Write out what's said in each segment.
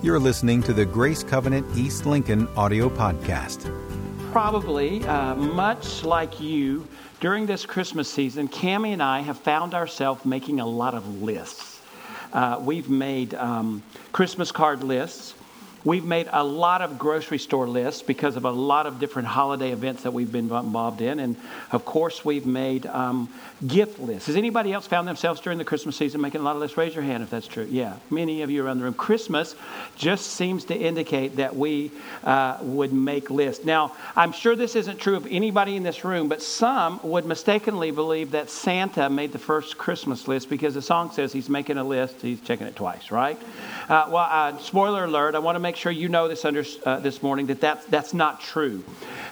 You're listening to the Grace Covenant East Lincoln audio podcast. Probably, uh, much like you, during this Christmas season, Cami and I have found ourselves making a lot of lists. Uh, we've made um, Christmas card lists. We've made a lot of grocery store lists because of a lot of different holiday events that we've been involved in. And of course, we've made um, gift lists. Has anybody else found themselves during the Christmas season making a lot of lists? Raise your hand if that's true. Yeah, many of you around the room. Christmas just seems to indicate that we uh, would make lists. Now, I'm sure this isn't true of anybody in this room, but some would mistakenly believe that Santa made the first Christmas list because the song says he's making a list, he's checking it twice, right? Uh, well, uh, spoiler alert, I want to make sure you know this under, uh, this morning that, that that's not true.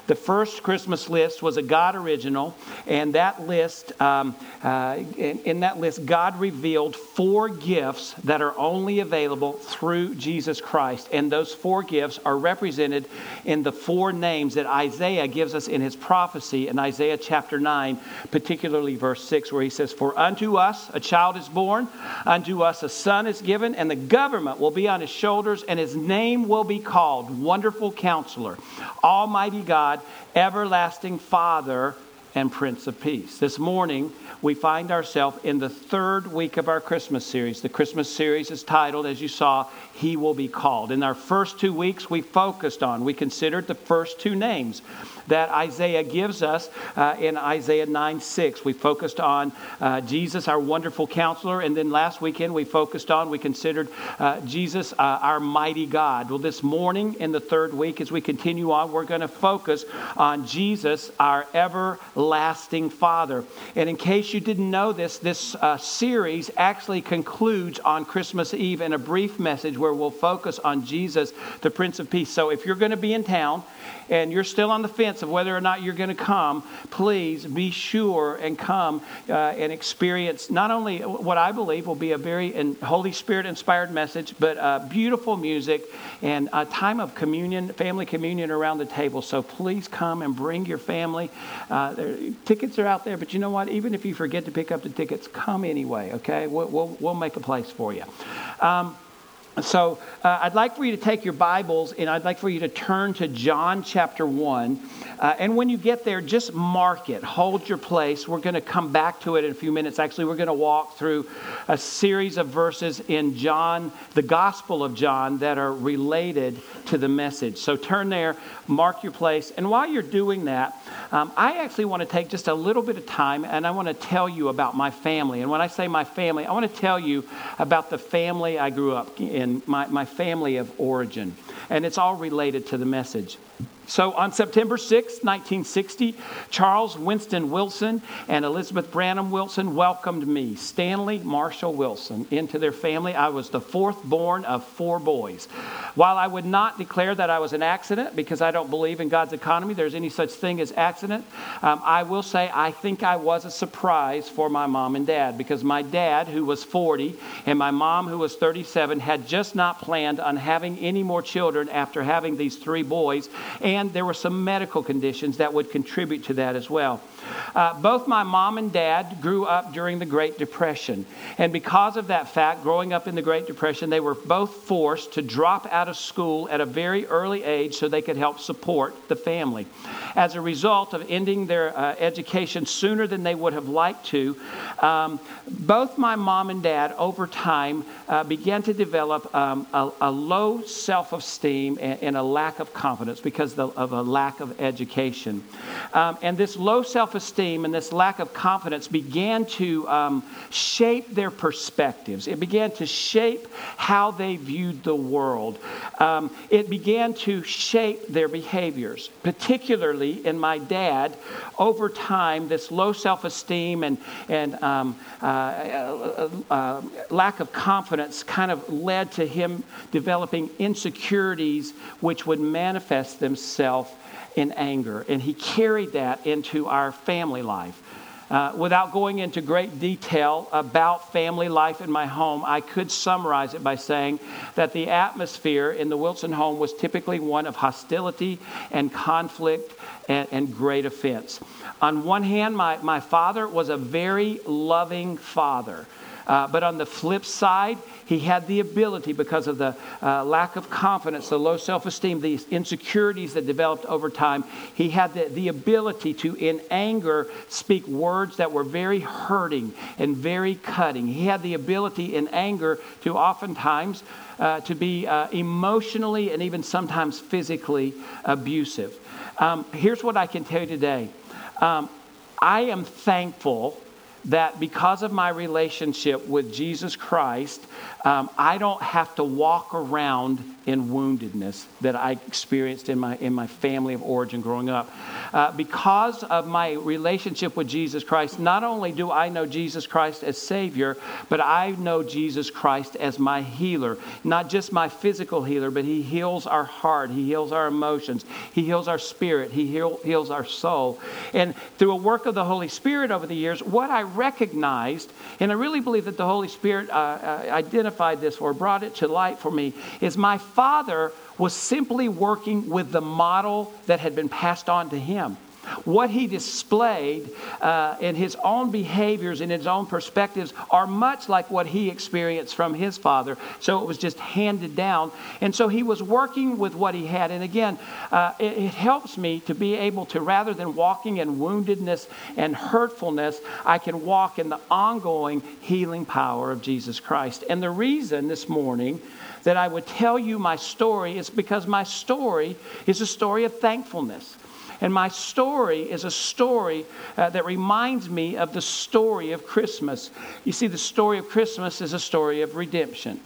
The first Christmas list was a God original, and that list, um, uh, in, in, that list, God revealed four gifts that are only available through Jesus Christ. And those four gifts are represented in the four names that Isaiah gives us in his prophecy in Isaiah chapter 9, particularly verse 6, where he says, For unto us a child is born, unto us a son is given, and the government will be on his shoulders, and his name will be called Wonderful Counselor, Almighty God God, everlasting Father, and Prince of Peace. This morning, we find ourselves in the third week of our Christmas series. The Christmas series is titled, as you saw, He Will Be Called. In our first two weeks, we focused on, we considered the first two names that Isaiah gives us uh, in Isaiah 9 6. We focused on uh, Jesus, our wonderful counselor, and then last weekend we focused on, we considered uh, Jesus, uh, our mighty God. Well, this morning in the third week, as we continue on, we're going to focus on Jesus, our everlasting Father. And in case you didn't know this, this uh, series actually concludes on Christmas Eve in a brief message where we'll focus on Jesus, the Prince of Peace. So if you're going to be in town, and you're still on the fence of whether or not you're going to come, please be sure and come uh, and experience not only what I believe will be a very Holy Spirit inspired message, but uh, beautiful music and a time of communion, family communion around the table. So please come and bring your family. Uh, there, tickets are out there, but you know what? Even if you forget to pick up the tickets, come anyway, okay? We'll, we'll, we'll make a place for you. Um, so uh, I'd like for you to take your Bibles and I'd like for you to turn to John chapter 1. Uh, and when you get there, just mark it, hold your place. We're going to come back to it in a few minutes. Actually, we're going to walk through a series of verses in John, the Gospel of John, that are related to the message. So turn there, mark your place. And while you're doing that, um, I actually want to take just a little bit of time and I want to tell you about my family. And when I say my family, I want to tell you about the family I grew up in in my, my family of origin. And it's all related to the message. So on September 6, 1960, Charles Winston Wilson and Elizabeth Branham Wilson welcomed me, Stanley Marshall Wilson, into their family. I was the fourth born of four boys. While I would not declare that I was an accident because I don't believe in God's economy, there's any such thing as accident, um, I will say I think I was a surprise for my mom and dad because my dad, who was 40, and my mom, who was 37, had just not planned on having any more children after having these three boys. And and there were some medical conditions that would contribute to that as well. Uh, both my mom and dad grew up during the Great Depression. And because of that fact, growing up in the Great Depression, they were both forced to drop out of school at a very early age so they could help support the family. As a result of ending their uh, education sooner than they would have liked to, um, both my mom and dad, over time, uh, began to develop um, a, a, low self esteem and, and, a lack of confidence because of a lack of education. Um, and this low self esteem and this lack of confidence began to um, shape their perspectives. It began to shape how they viewed the world. Um, it began to shape their behaviors, particularly in my dad. Over time, this low self esteem and, and um, uh, uh, uh, lack of confidence kind of led to him developing insecurities which would manifest themselves in anger. And he carried that into our family life. Uh, without going into great detail about family life in my home, I could summarize it by saying that the atmosphere in the Wilson home was typically one of hostility and conflict and, and great offense. On one hand, my, my father was a very loving father. Uh, but on the flip side, he had the ability, because of the uh, lack of confidence, the low self esteem, these insecurities that developed over time, he had the, the ability to, in anger, speak words that were very hurting and very cutting. He had the ability, in anger, to oftentimes uh, to be uh, emotionally and even sometimes physically abusive. Um, here's what I can tell you today um, I am thankful that because of my relationship with Jesus Christ, um, I don't have to walk around in woundedness that I experienced in my, in my family of origin growing up. Uh, because of my relationship with Jesus Christ, not only do I know Jesus Christ as Savior, but I know Jesus Christ as my healer. Not just my physical healer, but He heals our heart, He heals our emotions, He heals our spirit, He heal, heals our soul. And through a work of the Holy Spirit over the years, what I recognized, and I really believe that the Holy Spirit uh, uh, identified this or brought it to light for me, is my father was simply working with the model that had been passed on to him. What he displayed uh, in his own behaviors and his own perspectives are much like what he experienced from his father. So it was just handed down. And so he was working with what he had. And again, uh, it, it helps me to be able to, rather than walking in woundedness and hurtfulness, I can walk in the ongoing healing power of Jesus Christ. And the reason this morning that I would tell you my story is because my story is a story of thankfulness. And my story is a story uh, that reminds me of the story of Christmas. You see, the story of Christmas is a story of redemption.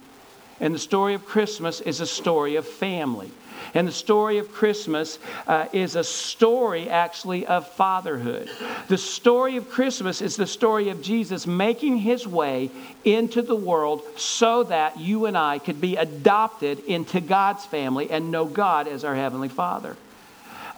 And the story of Christmas is a story of family. And the story of Christmas uh, is a story, actually, of fatherhood. The story of Christmas is the story of Jesus making his way into the world so that you and I could be adopted into God's family and know God as our Heavenly Father.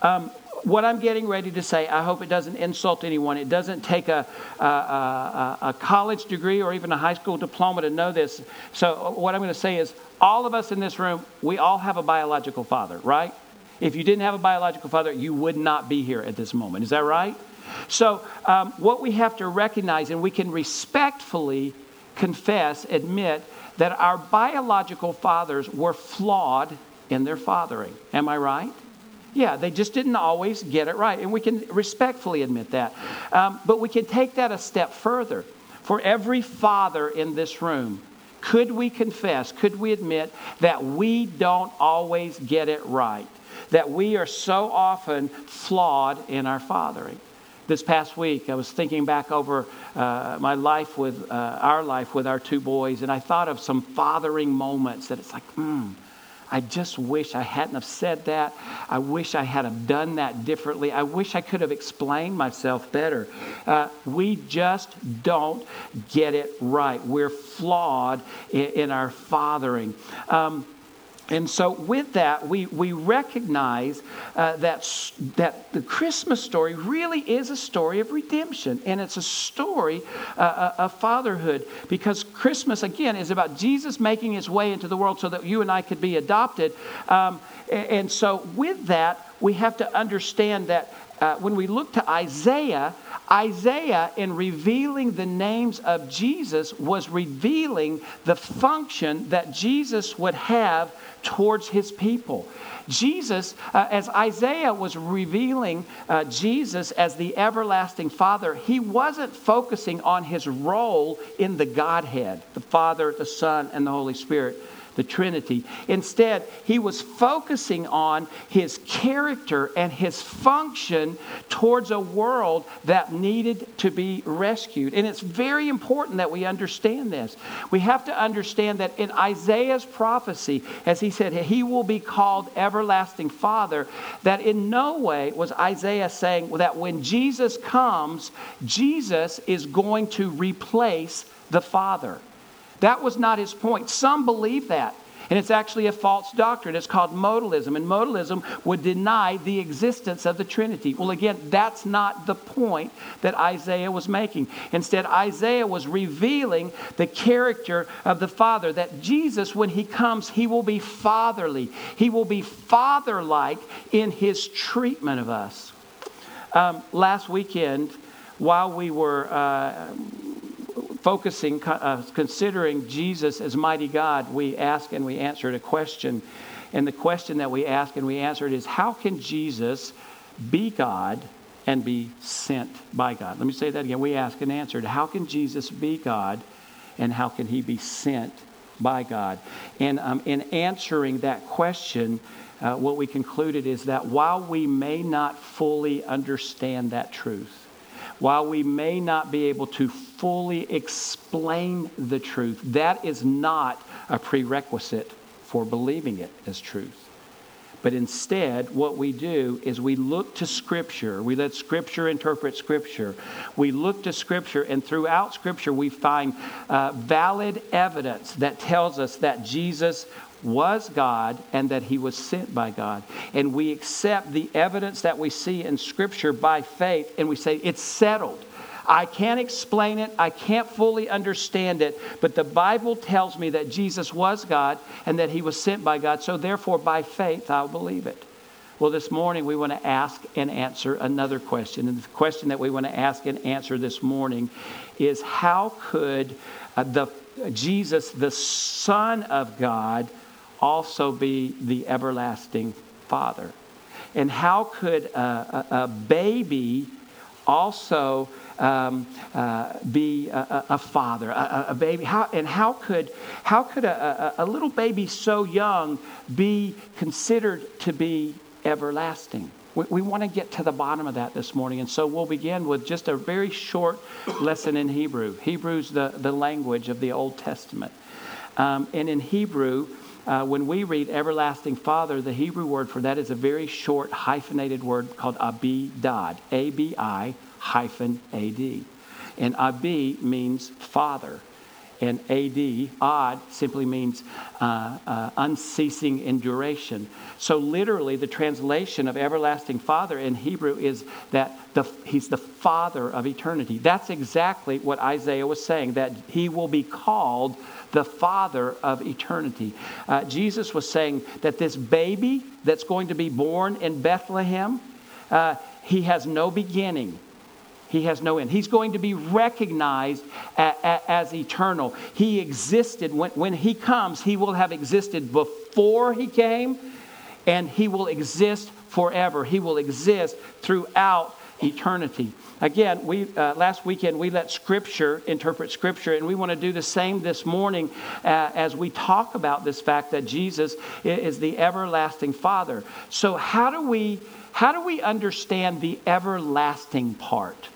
Um, what I'm getting ready to say, I hope it doesn't insult anyone. It doesn't take a, a, a, a, college degree or even a high school diploma to know this. So, what I'm going to say is, all of us in this room, we all have a biological father, right? If you didn't have a biological father, you would not be here at this moment. Is that right? So, um, what we have to recognize, and we can respectfully confess, admit, that our biological fathers were flawed in their fathering. Am I right? Yeah, they just didn't always get it right. And we can respectfully admit that. Um, but we can take that a step further. For every father in this room, could we confess, could we admit that we don't always get it right? That we are so often flawed in our fathering. This past week, I was thinking back over uh, my life with uh, our life with our two boys, and I thought of some fathering moments that it's like, hmm I just wish I hadn't have said that. I wish I had have done that differently. I wish I could have explained myself better. Uh, we just don't get it right. We're flawed in, in our fathering. Um, and so, with that, we, we recognize uh, that, that the Christmas story really is a story of redemption. And it's a story uh, uh, of fatherhood because Christmas, again, is about Jesus making his way into the world so that you and I could be adopted. Um, and so, with that, we have to understand that uh, when we look to Isaiah, Isaiah, in revealing the names of Jesus, was revealing the function that Jesus would have towards his people. Jesus, uh, as Isaiah was revealing uh, Jesus as the everlasting Father, he wasn't focusing on his role in the Godhead the Father, the Son, and the Holy Spirit the Trinity. Instead, he was focusing on his character and his function towards a world that needed to be rescued. And it's very important that we understand this. We have to understand that in Isaiah's prophecy, as he said, he will be called everlasting Father, that in no way was Isaiah saying that when Jesus comes, Jesus is going to replace the Father. That was not his point. Some believe that. And it's actually a false doctrine. It's called modalism. And modalism would deny the existence of the Trinity. Well, again, that's not the point that Isaiah was making. Instead, Isaiah was revealing the character of the Father, that Jesus, when he comes, he will be fatherly. He will be father like in his treatment of us. Um, last weekend, while we were. Uh, focusing, uh, considering Jesus as mighty God, we ask and we answered a question. And the question that we ask and we answered is how can Jesus be God and be sent by God? Let me say that again. We ask and answered how can Jesus be God and how can he be sent by God? And um, in answering that question, uh, what we concluded is that while we may not fully understand that truth, while we may not be able to fully explain the truth, that is not a prerequisite for believing it as truth. But instead, what we do is we look to Scripture. We let Scripture interpret Scripture. We look to Scripture, and throughout Scripture, we find uh, valid evidence that tells us that Jesus was God and that he was sent by God. And we accept the evidence that we see in Scripture by faith and we say, it's settled. I can't explain it. I can't fully understand it. But the Bible tells me that Jesus was God and that he was sent by God. So therefore, by faith, I'll believe it. Well, this morning we want to ask and answer another question. And the question that we want to ask and answer this morning is how could uh, the Jesus, the Son of God, also be the everlasting Father? And how could a, a, a baby also um, uh, be a, a father, a, baby? How, and how could, how could a, a little baby so young be considered to be everlasting? We, we want to get to the bottom of that this morning. And so we'll begin with just a very short lesson in Hebrew. Hebrew's the, the language of the Old Testament. Um, and in Hebrew, uh, when we read everlasting father, the Hebrew word for that is a very short hyphenated word called abidad, A B I hyphen A D. And abi means father. And ad, odd, simply means uh, uh, unceasing in duration. So, literally, the translation of everlasting father in Hebrew is that the, he's the father of eternity. That's exactly what Isaiah was saying, that he will be called the Father of eternity. Uh, Jesus was saying that this baby that's going to be born in Bethlehem, uh, he has no beginning. He has no end. He's going to be recognized as eternal. He existed. When, when he comes, he will have existed before he came, and he will exist forever. He will exist throughout eternity. Again, we, uh, last weekend we let Scripture interpret Scripture, and we want to do the same this morning uh, as we talk about this fact that Jesus is the everlasting Father. So, how do we, how do we understand the everlasting part?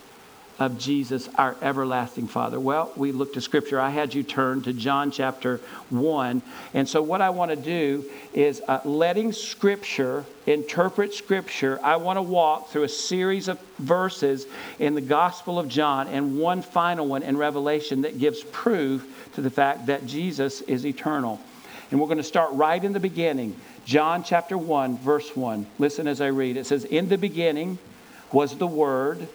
Of Jesus, our everlasting Father? Well, we look to Scripture. I had you turn to John chapter 1. And so, what I want to do is uh, letting Scripture interpret Scripture. I want to walk through a series of verses in the Gospel of John and one final one in Revelation that gives proof to the fact that Jesus is eternal. And we're going to start right in the beginning. John chapter 1, verse 1. Listen as I read. It says, In the beginning was the Word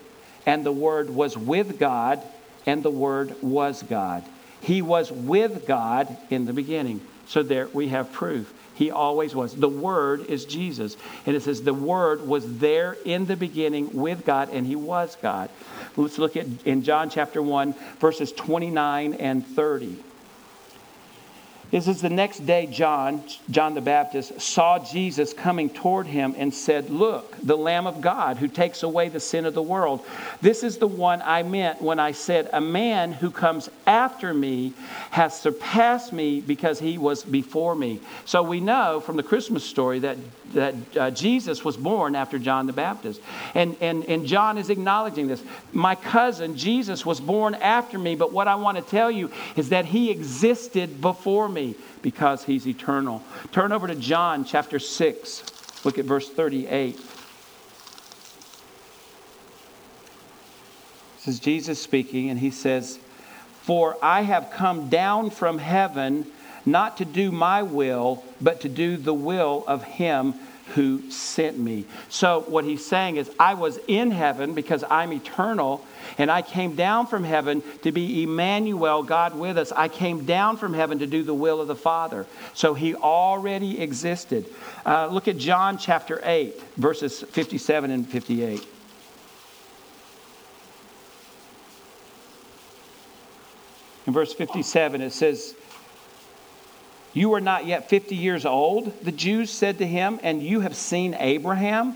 and the Word was with God, and the Word was God. He was with God in the beginning. So there we have proof. He always was. The Word is Jesus. And it says the Word was there in the beginning with God, and He was God. Let's look at in John chapter 1, verses 29 and 30. This is the next day, John, John the Baptist, saw Jesus coming toward him and said, Look, the Lamb of God who takes away the sin of the world. This is the one I meant when I said, A man who comes after me has surpassed me because he was before me. So we know from the Christmas story that, that uh, Jesus was born after John the Baptist. And, and, and John is acknowledging this. My cousin, Jesus, was born after me, but what I want to tell you is that he existed before me because he's eternal. Turn over to John chapter 6. Look at verse 38. This is Jesus speaking, and he says, For I have come down from heaven not to do my will, but to do the will of him who sent me. So, what he's saying is, I was in heaven because I'm eternal, and I came down from heaven to be Emmanuel, God with us. I came down from heaven to do the will of the Father. So, he already existed. Uh, look at John chapter 8, verses 57 and 58. In verse 57, it says, You are not yet 50 years old, the Jews said to him, and you have seen Abraham?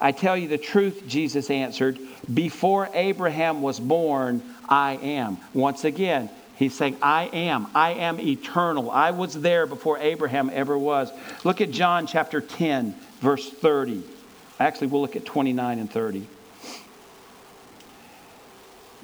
I tell you the truth, Jesus answered, Before Abraham was born, I am. Once again, He's saying, I am. I am eternal. I was there before Abraham ever was. Look at John chapter 10, verse 30. Actually, we'll look at 29 and 30.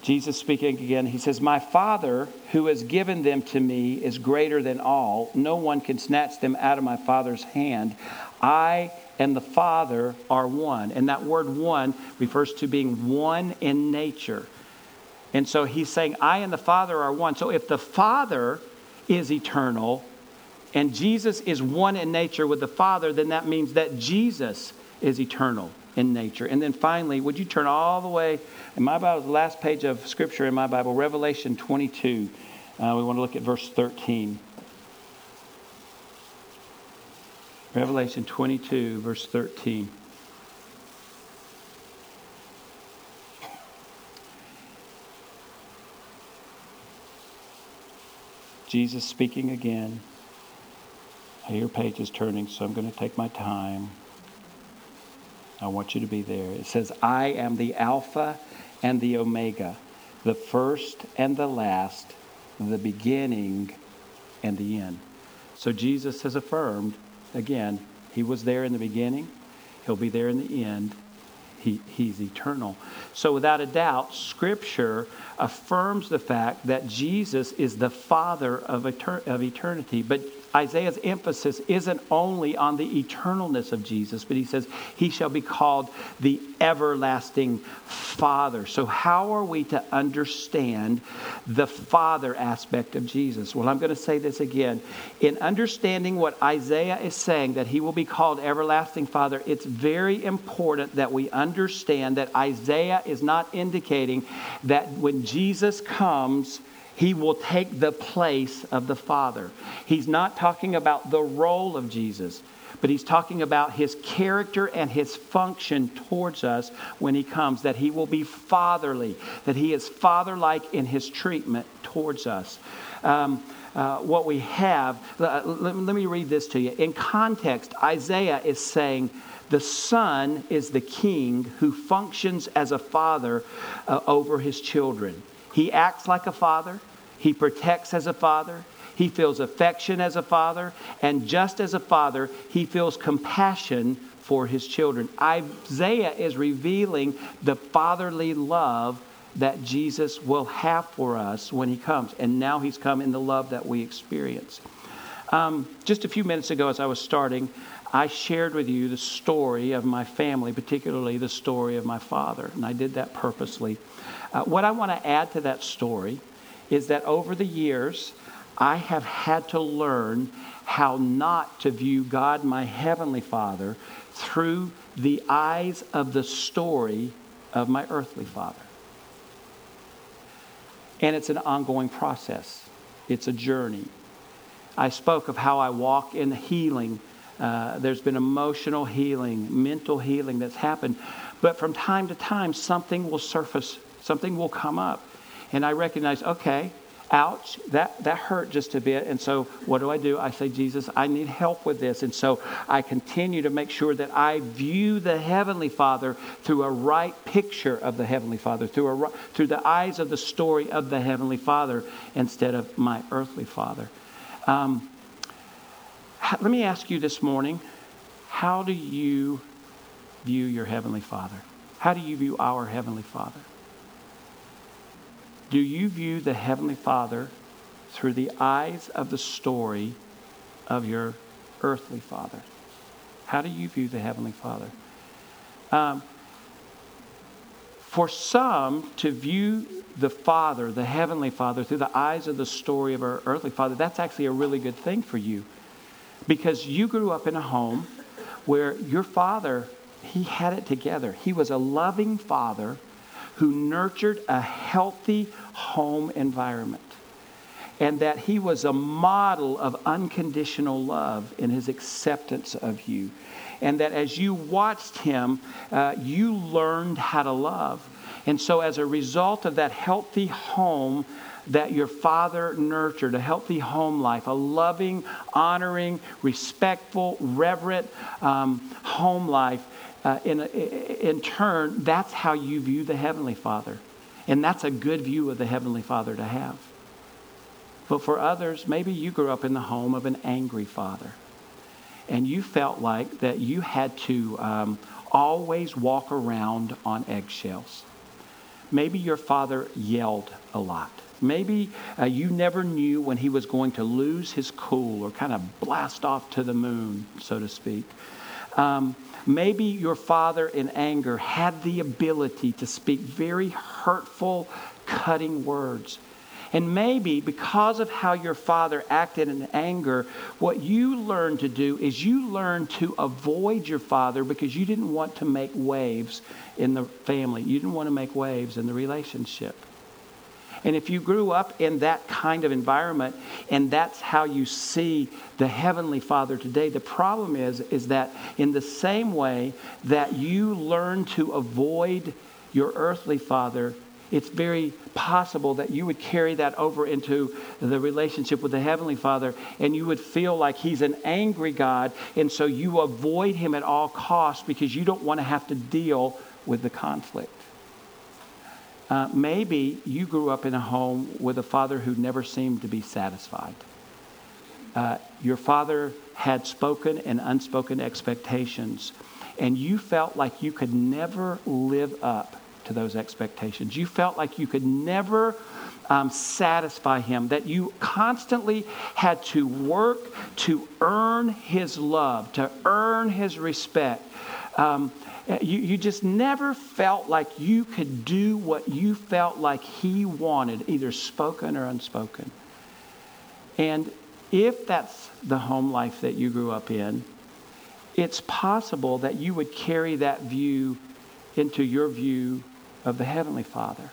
Jesus speaking again, he says, My Father who has given them to me is greater than all. No one can snatch them out of my Father's hand. I and the Father are one. And that word one refers to being one in nature. And so he's saying, I and the Father are one. So if the Father is eternal and Jesus is one in nature with the Father, then that means that Jesus is eternal in nature. And then finally, would you turn all the way in my Bible, the last page of Scripture in my Bible, Revelation 22. Uh, we want to look at verse 13. Revelation 22, verse 13. Jesus speaking again. I hear pages turning, so I'm going to take my time. I want you to be there. It says, I am the Alpha and the Omega, the first and the last, the beginning and the end. So Jesus has affirmed, again, he was there in the beginning, he'll be there in the end, he, he's eternal. So, without a doubt, Scripture affirms the fact that Jesus is the Father of, etern- of eternity. But Isaiah's emphasis isn't only on the eternalness of Jesus, but he says he shall be called the everlasting Father. So, how are we to understand the Father aspect of Jesus? Well, I'm going to say this again. In understanding what Isaiah is saying, that he will be called everlasting Father, it's very important that we understand that Isaiah is not indicating that when Jesus comes, he will take the place of the Father. He's not talking about the role of Jesus, but he's talking about his character and his function towards us when he comes, that he will be fatherly, that he is fatherlike in his treatment towards us. Um, uh, what we have, uh, let, let me read this to you. In context, Isaiah is saying, the Son is the king who functions as a father uh, over his children. He acts like a father, he protects as a father, he feels affection as a father, and just as a father, he feels compassion for his children. Isaiah is revealing the fatherly love that Jesus will have for us when he comes. And now he's come in the love that we experience. Um, just a few minutes ago, as I was starting, I shared with you the story of my family, particularly the story of my father, and I did that purposely. Uh, what I want to add to that story is that over the years, I have had to learn how not to view God, my Heavenly Father, through the eyes of the story of my earthly father. And it's an ongoing process, it's a journey. I spoke of how I walk in healing. Uh, there's been emotional healing, mental healing that's happened. But from time to time, something will surface, something will come up. And I recognize, okay, ouch, that, that hurt just a bit. And so what do I do? I say, Jesus, I need help with this. And so I continue to make sure that I view the Heavenly Father through a right picture of the Heavenly Father, through, a, through the eyes of the story of the Heavenly Father instead of my earthly Father. Um, let me ask you this morning how do you view your Heavenly Father? How do you view our Heavenly Father? Do you view the Heavenly Father through the eyes of the story of your earthly father? How do you view the Heavenly Father? Um, for some to view the Father, the Heavenly Father, through the eyes of the story of our earthly father, that's actually a really good thing for you. Because you grew up in a home where your father, he had it together. He was a loving father who nurtured a healthy home environment. And that he was a model of unconditional love in his acceptance of you. And that as you watched him, uh, you learned how to love. And so, as a result of that healthy home, that your father nurtured a healthy home life, a loving, honoring, respectful, reverent um, home life. Uh, in, in turn, that's how you view the Heavenly Father. And that's a good view of the Heavenly Father to have. But for others, maybe you grew up in the home of an angry father. And you felt like that you had to um, always walk around on eggshells. Maybe your father yelled a lot. Maybe uh, you never knew when he was going to lose his cool or kind of blast off to the moon, so to speak. Um, maybe your father, in anger, had the ability to speak very hurtful, cutting words. And maybe because of how your father acted in anger, what you learned to do is you learned to avoid your father because you didn't want to make waves in the family. You didn't want to make waves in the relationship. And if you grew up in that kind of environment and that's how you see the heavenly Father today, the problem is is that in the same way that you learn to avoid your earthly father, it's very possible that you would carry that over into the relationship with the Heavenly Father and you would feel like He's an angry God, and so you avoid Him at all costs because you don't want to have to deal with the conflict. Uh, maybe you grew up in a home with a father who never seemed to be satisfied. Uh, your father had spoken and unspoken expectations, and you felt like you could never live up to those expectations. You felt like you could never um, satisfy him, that you constantly had to work to earn his love, to earn his respect. Um, Uh, you, you just never felt like you could do what you felt like he wanted, either spoken or unspoken. And if that's the home life that you grew up in, it's possible that you would carry that view into your view of the Heavenly Father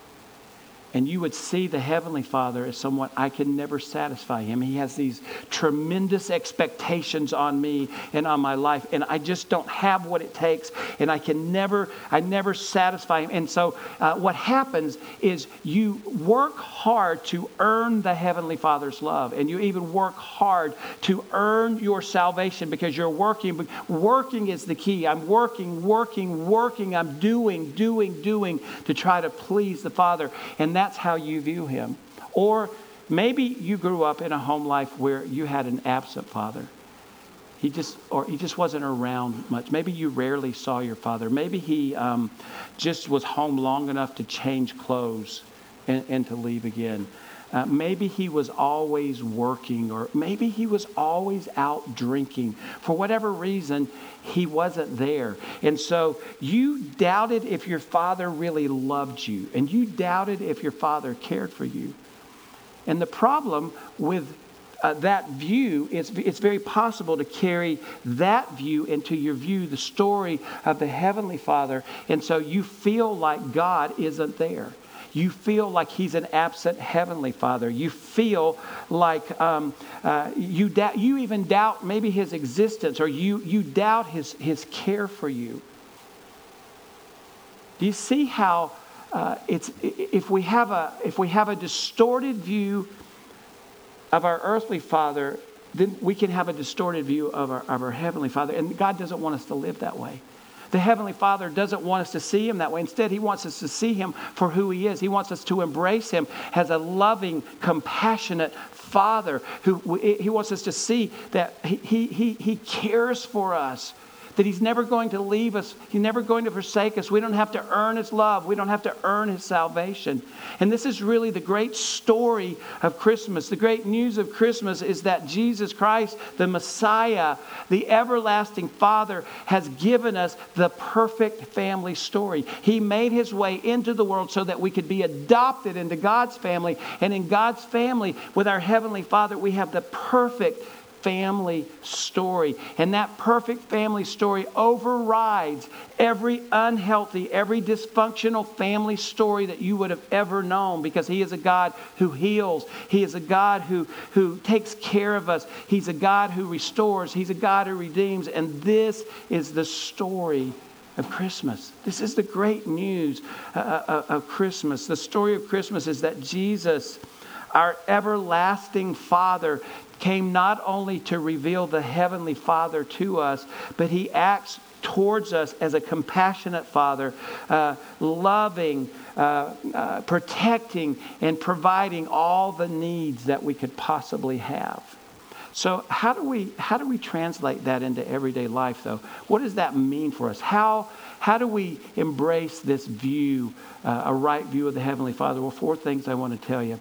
and you would see the Heavenly Father as someone I can never satisfy him. He has these tremendous expectations on me and on my life, and I just don't have what it takes, and I can never, I never satisfy him. And so, uh, what happens is you work hard to earn the Heavenly Father's love, and you even work hard to earn your salvation because you're working. Working is the key. I'm working, working, working. I'm doing, doing, doing to try to please the Father, and that that's how you view him. Or maybe you grew up in a home life where you had an absent father. He just, or he just wasn't around much. Maybe you rarely saw your father. Maybe he um, just was home long enough to change clothes and, and to leave again. Uh, maybe he was always working, or maybe he was always out drinking. For whatever reason, he wasn't there. And so you doubted if your father really loved you, and you doubted if your father cared for you. And the problem with uh, that view, it's, it's very possible to carry that view into your view, the story of the Heavenly Father. And so you feel like God isn't there. You feel like he's an absent heavenly father. You feel like um, uh, you, you even doubt maybe his existence or you, you doubt his, his care for you. Do you see how uh, it's, if, we have a, if we have a distorted view of our earthly father, then we can have a distorted view of our, of our heavenly father. And God doesn't want us to live that way. The Heavenly Father doesn't want us to see Him that way. Instead, He wants us to see Him for who He is. He wants us to embrace Him as a loving, compassionate Father who He wants us to see that He, he, he cares for us that He's never going to leave us, He's never going to forsake us. We don't have to earn His love, we don't have to earn His salvation. And this is really the great story of Christmas. The great news of Christmas is that Jesus Christ, the Messiah, the everlasting Father, has given us the perfect family story. He made His way into the world so that we could be adopted into God's family. And in God's family, with our Heavenly Father, we have the perfect family story. And that perfect family story overrides every unhealthy, every dysfunctional family story that you would have ever known because He is a God who heals. He is a God who, who takes care of us. He's a God who restores. He's a God who redeems. And this is the story of Christmas. This is the great news uh, uh, of Christmas. The story of Christmas is that Jesus, our everlasting Father, came not only to reveal the Heavenly Father to us, but He acts towards us as a compassionate Father, uh, loving, uh, uh, protecting, and providing all the needs that we could possibly have. So how do we how do we translate that into everyday life though? What does that mean for us? How how do we embrace this view, uh, a right view of the Heavenly Father? Well, four things I want to tell you.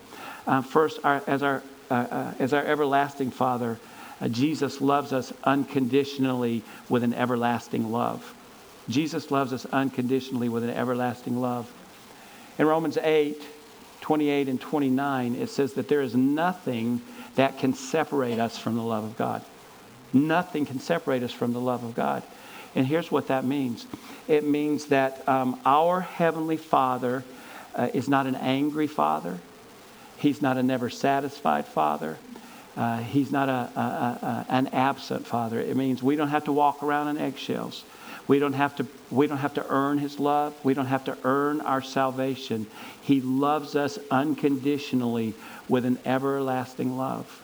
Uh, first, our, as our uh, uh as our everlasting Father, uh, Jesus loves us unconditionally with an everlasting love. Jesus loves us unconditionally with an everlasting love. In Romans 8, 28 and 29, it says that there is nothing that can separate us from the love of God. Nothing can separate us from the love of God. And here's what that means it means that um, our Heavenly Father uh, is not an angry Father, He's not a never satisfied Father. Uh, he's not a, a, a, an absent father. It means we don't have to walk around on eggshells. We don't have to we don't have to earn his love. We don't have to earn our salvation. He loves us unconditionally with an everlasting love.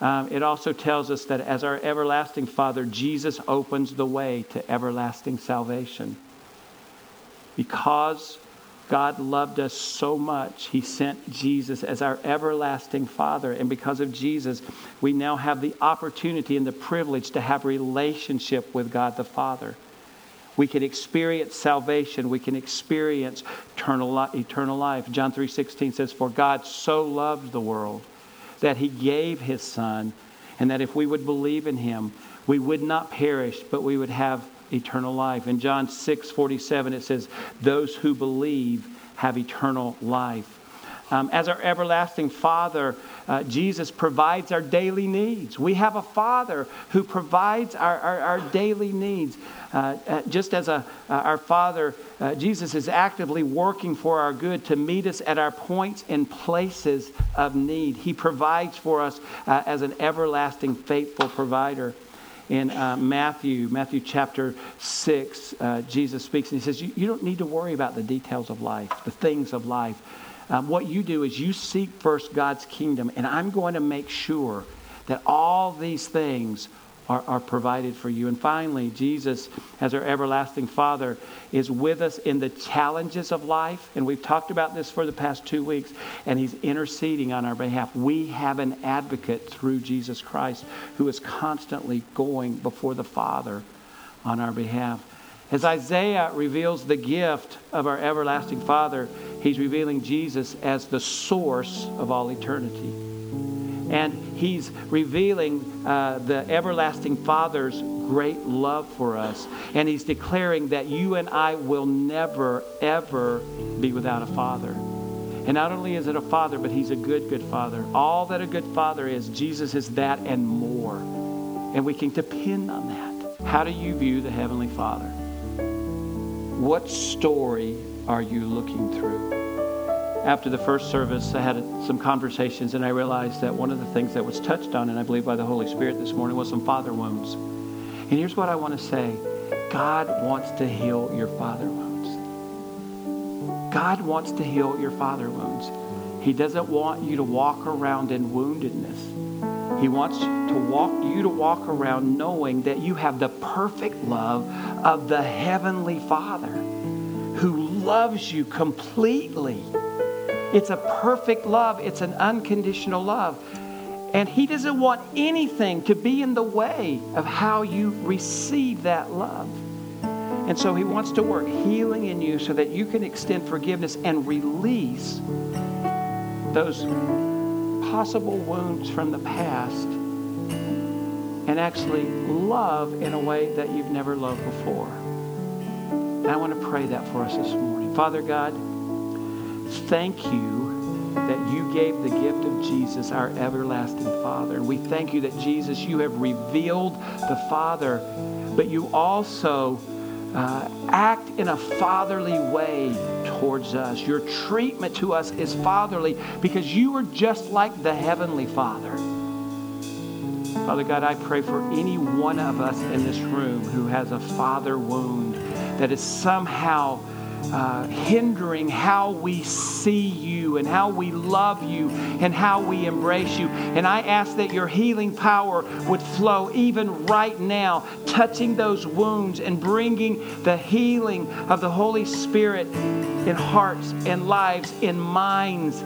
Um, it also tells us that as our everlasting Father, Jesus opens the way to everlasting salvation. Because God loved us so much, He sent Jesus as our everlasting Father. And because of Jesus, we now have the opportunity and the privilege to have relationship with God the Father. We can experience salvation. We can experience eternal, eternal life. John 3.16 says, For God so loved the world that he gave his son, and that if we would believe in him, we would not perish, but we would have eternal life. In John 6.47 it says, Those who believe have eternal life. Um, as our everlasting Father, uh, Jesus provides our daily needs. We have a Father who provides our, our, our daily needs. Uh, uh, just as a, uh, our Father, uh, Jesus is actively working for our good to meet us at our points and places of need. He provides for us as an everlasting, faithful provider in uh, Matthew, Matthew chapter 6, uh, Jesus speaks and he says, you, you, don't need to worry about the details of life, the things of life. Um, what you do is you seek first God's kingdom, and I'm going to make sure that all these things are, are provided for you. And finally, Jesus, as our everlasting Father, is with us in the challenges of life. And we've talked about this for the past two weeks, and He's interceding on our behalf. We have an advocate through Jesus Christ who is constantly going before the Father on our behalf. As Isaiah reveals the gift of our everlasting Father, he's revealing Jesus as the source of all eternity. And he's revealing uh, the everlasting Father's great love for us. And he's declaring that you and I will never, ever be without a father. And not only is it a father, but he's a good, good father. All that a good father is, Jesus is that and more. And we can depend on that. How do you view the Heavenly Father? What story are you looking through? After the first service, I had some conversations and I realized that one of the things that was touched on, and I believe by the Holy Spirit this morning, was some father wounds. And here's what I want to say God wants to heal your father wounds. God wants to heal your father wounds. He doesn't want you to walk around in woundedness. He wants to walk you to walk around knowing that you have the perfect love of the heavenly Father who loves you completely. It's a perfect love. It's an unconditional love. And he doesn't want anything to be in the way of how you receive that love. And so he wants to work healing in you so that you can extend forgiveness and release those possible wounds from the past and actually love in a way that you've never loved before. And I want to pray that for us this morning. Father God, thank you that you gave the gift of Jesus, our everlasting Father. And we thank you that, Jesus, you have revealed the Father, but you also uh, act in a fatherly way towards us. Your treatment to us is fatherly because you are just like the Heavenly Father. Father God, I pray for any one of us in this room who has a father wound that is somehow uh, hindering how we see you and how we love you and how we embrace you. And I ask that your healing power would flow even right now, touching those wounds and bringing the healing of the Holy Spirit in hearts and lives, in minds,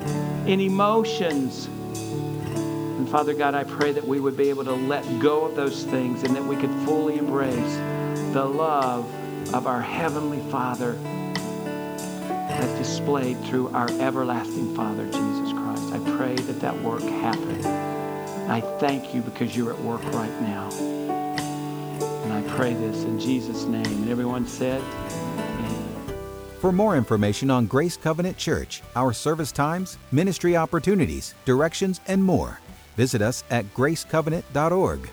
in emotions. And Father God, I pray that we would be able to let go of those things and that we could fully embrace the love of our Heavenly Father as displayed through our everlasting Father, Jesus Christ. I pray that that work happen. I thank you because you're at work right now. And I pray this in Jesus' name. And everyone said, Amen. For more information on Grace Covenant Church, our service times, ministry opportunities, directions, and more, visit us at gracecovenant.org.